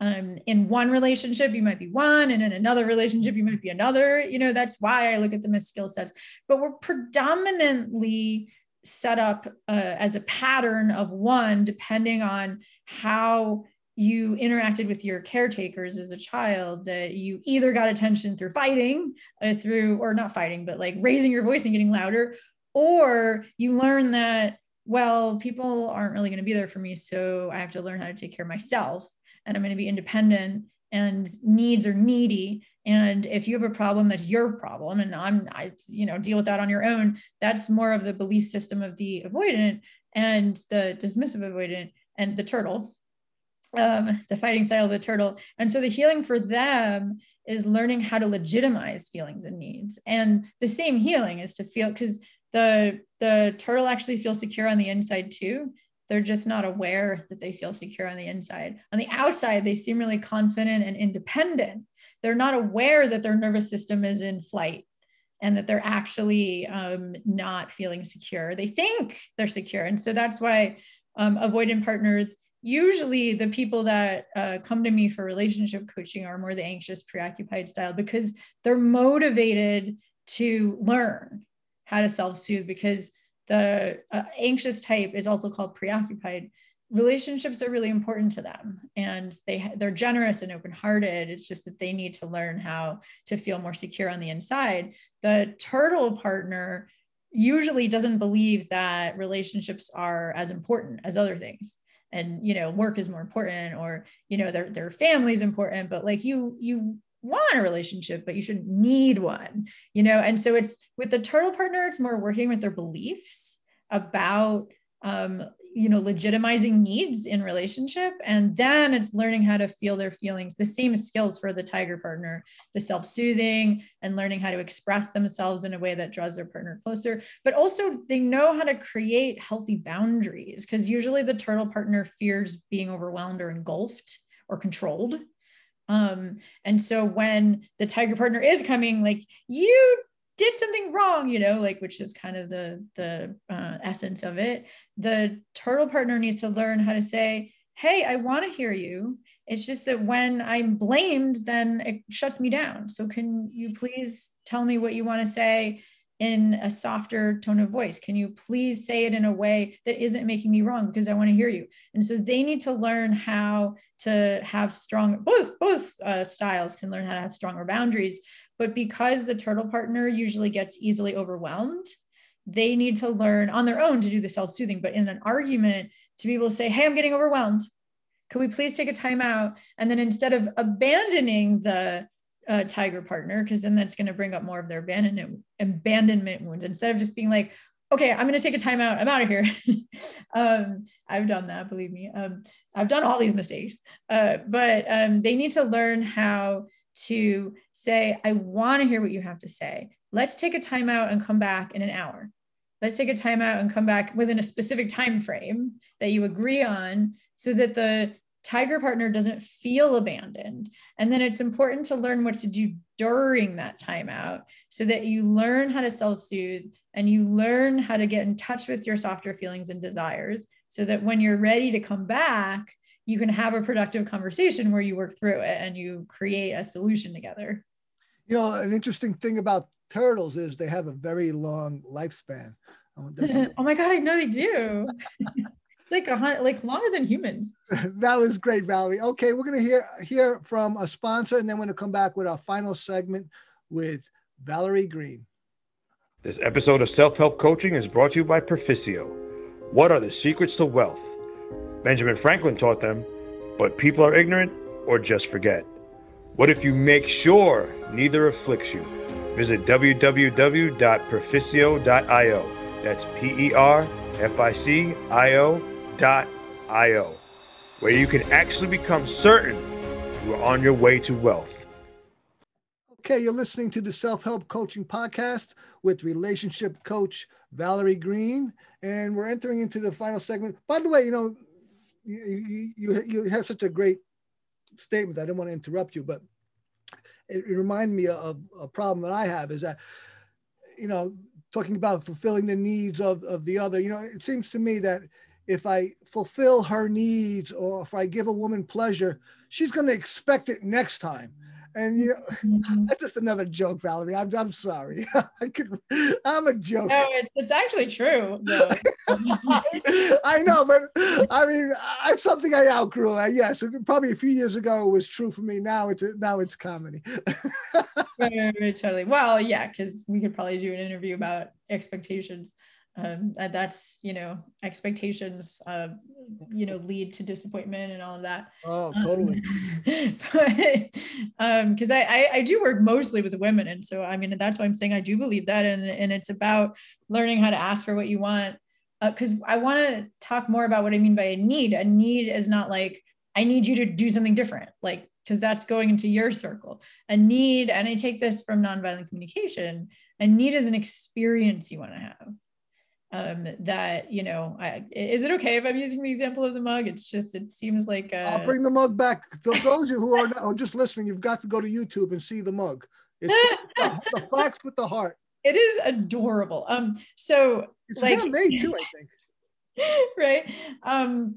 Um, in one relationship you might be one and in another relationship you might be another. You know that's why i look at them as skill sets. But we're predominantly set up uh, as a pattern of one depending on how you interacted with your caretakers as a child that you either got attention through fighting uh, through or not fighting but like raising your voice and getting louder or you learn that well people aren't really going to be there for me so i have to learn how to take care of myself and i'm going to be independent and needs are needy and if you have a problem that's your problem and i'm i you know deal with that on your own that's more of the belief system of the avoidant and the dismissive avoidant and the turtle um, the fighting style of the turtle. And so the healing for them is learning how to legitimize feelings and needs. And the same healing is to feel because the the turtle actually feels secure on the inside too. They're just not aware that they feel secure on the inside. On the outside they seem really confident and independent they're not aware that their nervous system is in flight and that they're actually um, not feeling secure. They think they're secure. And so that's why um, avoidant partners, usually the people that uh, come to me for relationship coaching are more the anxious, preoccupied style because they're motivated to learn how to self soothe because the uh, anxious type is also called preoccupied relationships are really important to them and they they're generous and open-hearted. It's just that they need to learn how to feel more secure on the inside. The turtle partner usually doesn't believe that relationships are as important as other things. And you know work is more important or you know their their family is important but like you you want a relationship but you shouldn't need one you know? And so it's with the turtle partner it's more working with their beliefs about um, you know legitimizing needs in relationship and then it's learning how to feel their feelings the same skills for the tiger partner the self-soothing and learning how to express themselves in a way that draws their partner closer. But also they know how to create healthy boundaries because usually the turtle partner fears being overwhelmed or engulfed or controlled. Um, and so when the tiger partner is coming like you did something wrong you know like which is kind of the the uh, essence of it. The turtle partner needs to learn how to say hey i want to hear you. It's just that when i'm blamed then it shuts me down. So can you please tell me what you want to say in a softer tone of voice can you please say it in a way that isn't making me wrong because i want to hear you and so they need to learn how to have strong both both uh, styles can learn how to have stronger boundaries but because the turtle partner usually gets easily overwhelmed, they need to learn on their own to do the self soothing. But in an argument, to be able to say, Hey, I'm getting overwhelmed. Could we please take a time out? And then instead of abandoning the uh, tiger partner, because then that's going to bring up more of their abandonment, abandonment wounds, instead of just being like, okay, I'm going to take a time out. I'm out of here. *laughs* um, I've done that, believe me. Um, I've done all these mistakes, uh, but um, they need to learn how to say, I want to hear what you have to say. Let's take a timeout and come back in an hour. Let's take a timeout and come back within a specific time frame that you agree on so that the tiger partner doesn't feel abandoned. And then it's important to learn what to do during that timeout so that you learn how to self soothe and you learn how to get in touch with your softer feelings and desires so that when you're ready to come back, you can have a productive conversation where you work through it and you create a solution together. You know, an interesting thing about turtles is they have a very long lifespan. *laughs* oh my god, I know they do. *laughs* like a hundred, like longer than humans. *laughs* that was great, Valerie. Okay, we're gonna hear hear from a sponsor, and then we're gonna come back with our final segment with Valerie Greene. This episode of Self Help Coaching is brought to you by Perficio. What are the secrets to wealth? Benjamin Franklin taught them, but people are ignorant or just forget. What if you make sure neither afflicts you? Visit www.perficio.io. That's P E R F I C I O dot where you can actually become certain you are on your way to wealth. Okay, you're listening to the Self Help Coaching Podcast with relationship coach Valerie Greene, and we're entering into the final segment. By the way, you know, you, you, you have such a great statement. I didn't want to interrupt you, but it, it reminded me of a problem that I have is that, you know, talking about fulfilling the needs of, of the other, you know, it seems to me that if I fulfill her needs or if I give a woman pleasure, she's going to expect it next time. And you know, mm-hmm. *laughs* that's just another joke, Valerie. I'm, I'm sorry. *laughs* I could, I'm a joke. No, it's, it's actually true. *laughs* I know, but I mean, it's something I outgrew. I, yes, probably a few years ago it was true for me. Now it's now it's comedy. right, right, totally. Well, yeah, because we could probably do an interview about expectations um, that's you know expectations uh, you know lead to disappointment and all of that. Oh totally. *laughs* um, because um, I, I, I do work mostly with women and so i mean that's why i'm saying i do believe that and and it's about learning how to ask for what you want. Because uh, i want to talk more about what i mean by a need. A need is not like i need you to do something different like because that's going into your circle. A need and i take this from nonviolent communication a need is an experience you want to have um, that you know I, is it okay if i'm using the example of the mug? It's just it seems like i i'll bring the mug back. *laughs* Those who are, not, are just listening you've got to go to youtube and see the mug. It's *laughs* the, the fox with the heart. It is adorable. Um so it's like, handmade too i think. *laughs* Right? Um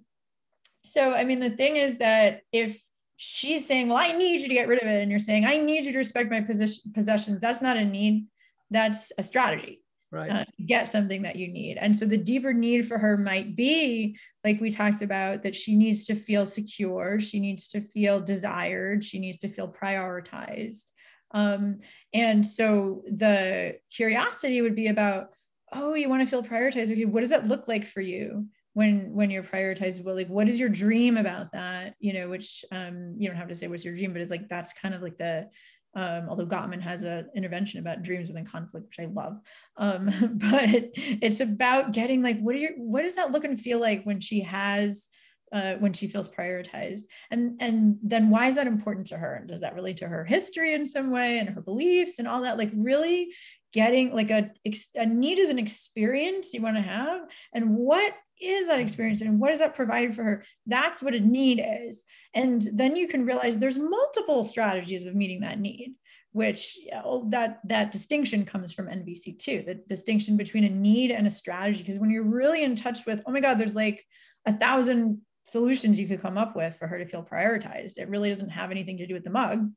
so i mean the thing is that if she's saying well i need you to get rid of it and you're saying i need you to respect my position possessions that's not a need. That's a strategy right. uh, get something that you need. And so the deeper need for her might be, like we talked about, that she needs to feel secure, she needs to feel desired, she needs to feel prioritized. Um, and so the curiosity would be about, oh, you want to feel prioritized. Okay, what does that look like for you? When when you're prioritized well like what is your dream about that you know which um you don't have to say what's your dream but it's like that's kind of like the um, although Gottman has an intervention about dreams within conflict, which I love. Um, *laughs* but it's about getting like, what are your, what does that look and feel like when she has, uh, when she feels prioritized, and and then why is that important to her? And does that relate to her history in some way and her beliefs and all that? Like really getting like a a need is an experience you want to have, and what is that experience and what does that provide for her? That's what a need is. And then you can realize there's multiple strategies of meeting that need which you know, that that distinction comes from nvc too the distinction between a need and a strategy. Because when you're really in touch with oh my god there's like a thousand solutions you could come up with for her to feel prioritized. It really doesn't have anything to do with the mug.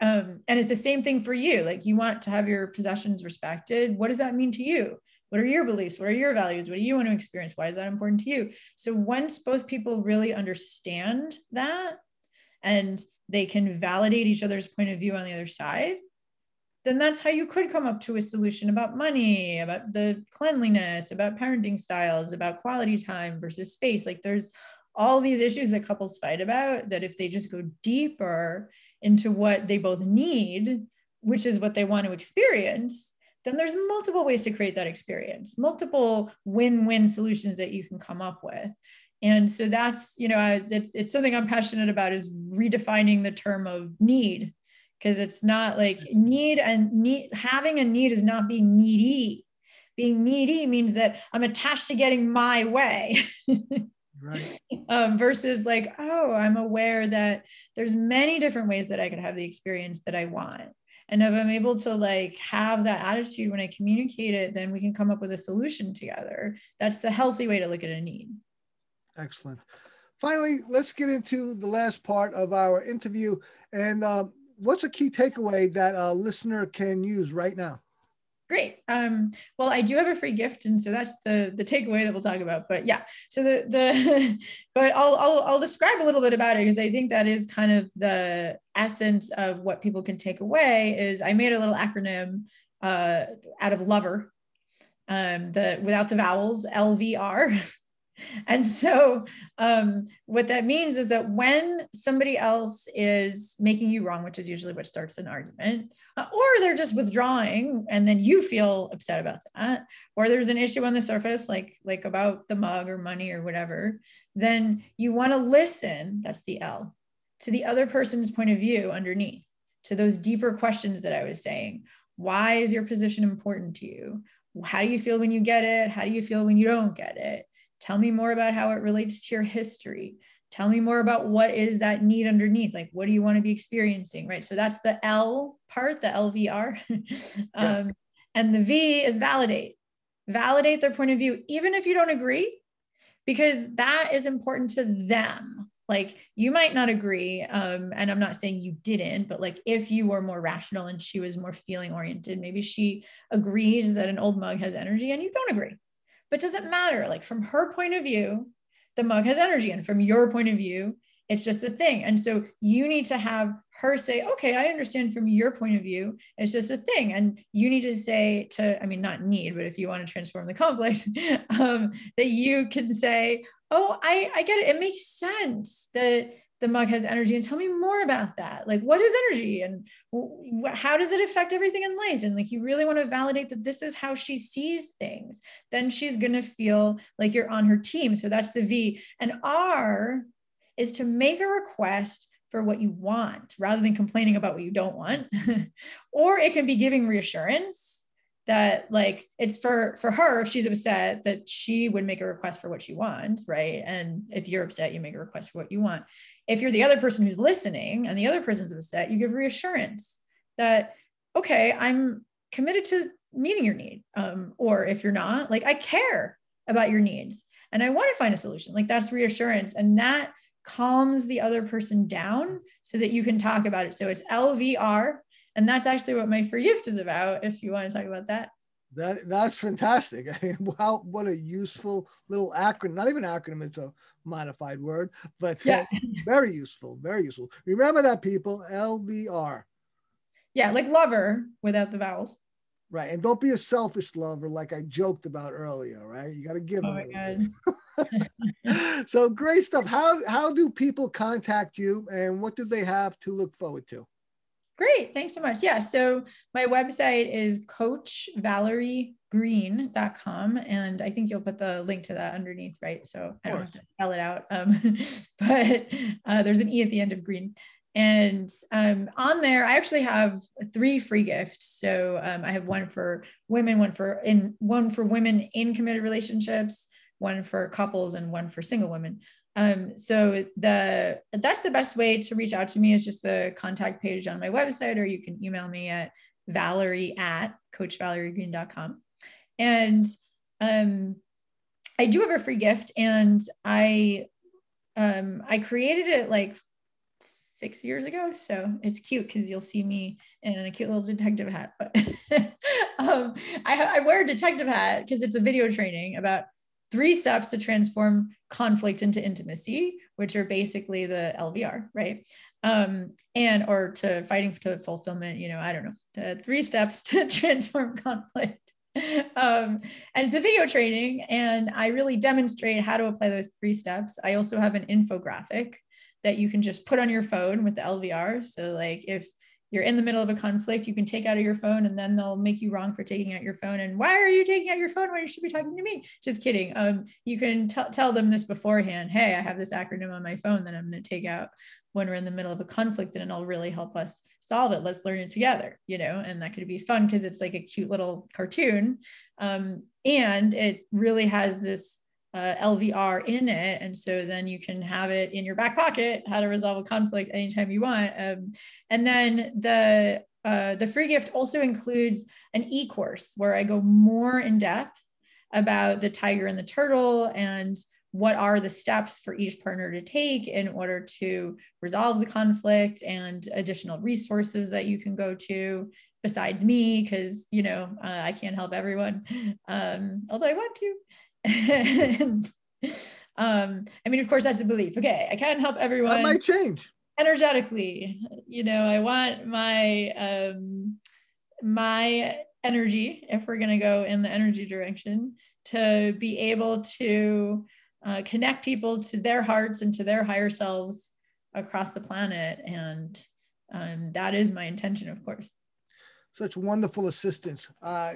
Um, and it's the same thing for you. Like you want to have your possessions respected. What does that mean to you what are your beliefs? What are your values? What do you want to experience? Why is that important to you? So once both people really understand that and they can validate each other's point of view on the other side, then that's how you could come up to a solution about money, about the cleanliness, about parenting styles, about quality time versus space. Like there's all these issues that couples fight about that if they just go deeper into what they both need, which is what they want to experience, then there's multiple ways to create that experience, multiple win-win solutions that you can come up with. And so that's, you know, I, it, it's something I'm passionate about is redefining the term of need because it's not like need and need having a need is not being needy. Being needy means that I'm attached to getting my way. right. *laughs* um, versus like, oh, I'm aware that there's many different ways that I could have the experience that I want and if i'm able to like have that attitude when i communicate it then we can come up with a solution together. That's the healthy way to look at a need. Excellent. Finally let's get into the last part of our interview. And um, what's a key takeaway that a listener can use right now Great. Um, well, I do have a free gift, and so that's the the takeaway that we'll talk about. But yeah, so the the *laughs* but I'll I'll I'll describe a little bit about it because I think that is kind of the essence of what people can take away. Is I made a little acronym uh, out of lover, um, the without the vowels LVR. *laughs* And so, um, what that means is that when somebody else is making you wrong, which is usually what starts an argument, uh, or they're just withdrawing, and then you feel upset about that, or there's an issue on the surface, like like about the mug or money or whatever, then you want to listen. That's the L to the other person's point of view underneath, to those deeper questions that I was saying. Why is your position important to you? How do you feel when you get it? How do you feel when you don't get it? Tell me more about how it relates to your history. Tell me more about what is that need underneath. Like, what do you want to be experiencing? Right. So that's the L part, the LVR. *laughs* um, yeah. And the V is validate. Validate their point of view, even if you don't agree, because that is important to them. Like, you might not agree. Um, and I'm not saying you didn't, but like, if you were more rational and she was more feeling oriented, maybe she agrees that an old mug has energy and you don't agree but does it matter? Like from her point of view, the mug has energy. And from your point of view, it's just a thing. And so you need to have her say, okay, I understand from your point of view, it's just a thing. And you need to say to, I mean, not need, but if you want to transform the conflict, *laughs* um, that you can say, oh, I, I get it. It makes sense that the mug has energy and tell me more about that. Like what is energy and how does it affect everything in life? And like you really want to validate that this is how she sees things. Then she's going to feel like you're on her team. So that's the v. And r is to make a request for what you want rather than complaining about what you don't want. *laughs* Or it can be giving reassurance that like it's for for her if she's upset that she would make a request for what she wants right? And if you're upset you make a request for what you want. If you're the other person who's listening and the other person's upset you give reassurance that okay i'm committed to meeting your need. Um, or if you're not like i care about your needs and i want to find a solution. Like that's reassurance and that calms the other person down so that you can talk about it. So it's lvr and that's actually what my free gift is about if you want to talk about that that that's fantastic *laughs* I mean, wow what a useful little acronym not even acronym it's a modified word but yeah. Uh, very useful very useful remember that people LVR. yeah like lover without the vowels Right. And don't be a selfish lover like I joked about earlier, right? You got to give. Oh my God. *laughs* so great stuff. How how do people contact you and what do they have to look forward to? Great. Thanks so much. Yeah. So my website is coachvaleriegreene.com. And I think you'll put the link to that underneath, right? So I don't have to spell it out. Um, *laughs* but uh, there's an E at the end of green. And um, on there, I actually have three free gifts. So um, I have one for women, one for in one for women in committed relationships, one for couples, and one for single women. Um, so the that's the best way to reach out to me is just the contact page on my website, or you can email me at Valerie at CoachValerieGreene.com. And um, I do have a free gift, and I um, I created it like six years ago. So it's cute because you'll see me in a cute little detective hat. But *laughs* um, I, I wear a detective hat because it's a video training about three steps to transform conflict into intimacy, which are basically the LVR, right? Um, and or to fighting to fulfillment, you know, I don't know, three steps *laughs* to transform conflict. Um, and it's a video training, and I really demonstrate how to apply those three steps. I also have an infographic that you can just put on your phone with the LVR. So, like, if you're in the middle of a conflict, you can take out of your phone and then they'll make you wrong for taking out your phone. And why are you taking out your phone when you should be talking to me? Just kidding. Um, you can t- tell them this beforehand. Hey, I have this acronym on my phone that I'm going to take out when we're in the middle of a conflict and it'll really help us solve it. Let's learn it together, you know, and that could be fun because it's like a cute little cartoon. Um, and it really has this uh, LVR in it. And so then you can have it in your back pocket, how to resolve a conflict anytime you want. Um, and then the uh, the free gift also includes an e-course where I go more in depth about the tiger and the turtle and what are the steps for each partner to take in order to resolve the conflict and additional resources that you can go to besides me because you know uh, i can't help everyone um, although i want to and, um, I mean, of course, that's a belief. Okay, I can't help everyone. That might change energetically. You know, I want my um, my energy, if we're going to go in the energy direction, to be able to uh, connect people to their hearts and to their higher selves across the planet, and um, that is my intention, of course. Such wonderful assistance. Uh,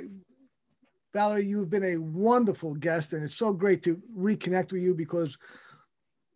Valerie, you've been a wonderful guest, and it's so great to reconnect with you because,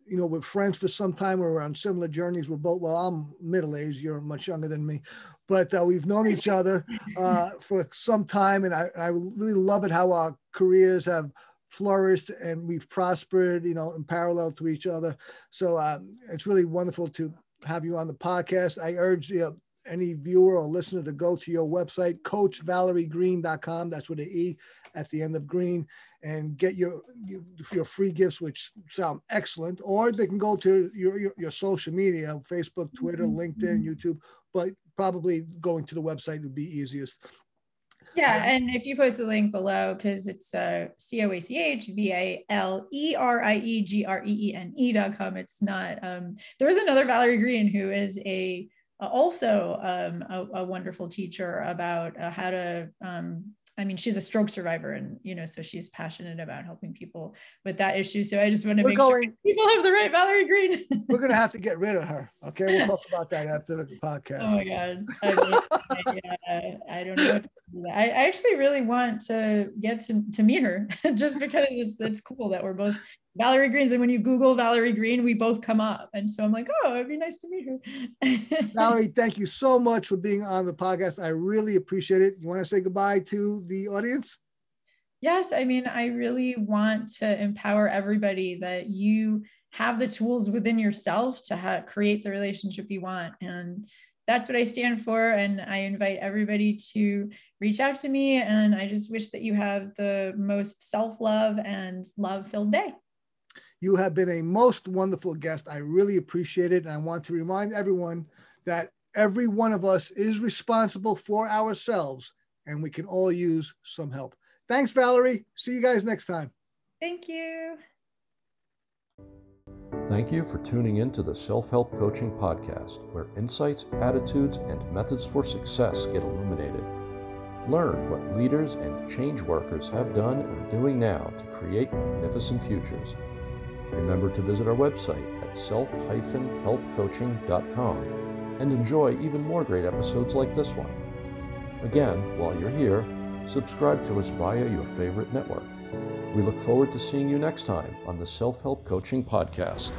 you know, we're friends for some time. We're on similar journeys. We're both, well, I'm middle aged, you're much younger than me, but uh, we've known each other uh, for some time. And I, I really love it how our careers have flourished and we've prospered, you know, in parallel to each other. So um, it's really wonderful to have you on the podcast. I urge you any viewer or listener to go to your website, coachvaleriegreene.com. That's with an E at the end of green and get your, your, your free gifts, which sound excellent. Or they can go to your, your, your social media, Facebook, Twitter, mm-hmm. LinkedIn, YouTube, but probably going to the website would be easiest. Yeah, and if you post the link below, because it's uh, C O A C H V A L E R I E G R E E N E dot com. It's not. Um, there is another Valerie Green who is a also um, a, a, wonderful teacher about uh, how to um, i mean she's a stroke survivor and you know so she's passionate about helping people with that issue. So i just want to make going, sure people have the right valerie green. We're going to have to *laughs* get rid of her okay? We'll talk about that after the podcast. Oh my god. I, mean, I, I don't know I, I actually really want to get to, to meet her *laughs* just because it's it's cool that we're both Valerie Greens. And when you Google Valerie Green, we both come up. And so I'm like, oh, it'd be nice to meet her. *laughs* Valerie, thank you so much for being on the podcast. I really appreciate it. You want to say goodbye to the audience? Yes. I mean, I really want to empower everybody that you have the tools within yourself to ha- create the relationship you want. And that's what I stand for. And I invite everybody to reach out to me. And I just wish that you have the most self love and love filled day. You have been a most wonderful guest. I really appreciate it. And I want to remind everyone that every one of us is responsible for ourselves and we can all use some help. Thanks, Valerie. See you guys next time. Thank you. Thank you for tuning in to the Self Help Coaching Podcast, where insights, attitudes, and methods for success get illuminated. Learn what leaders and change workers have done and are doing now to create magnificent futures. Remember to visit our website at self-helpcoaching.com and enjoy even more great episodes like this one. Again, while you're here, subscribe to us via your favorite network. We look forward to seeing you next time on the Self Help Coaching Podcast.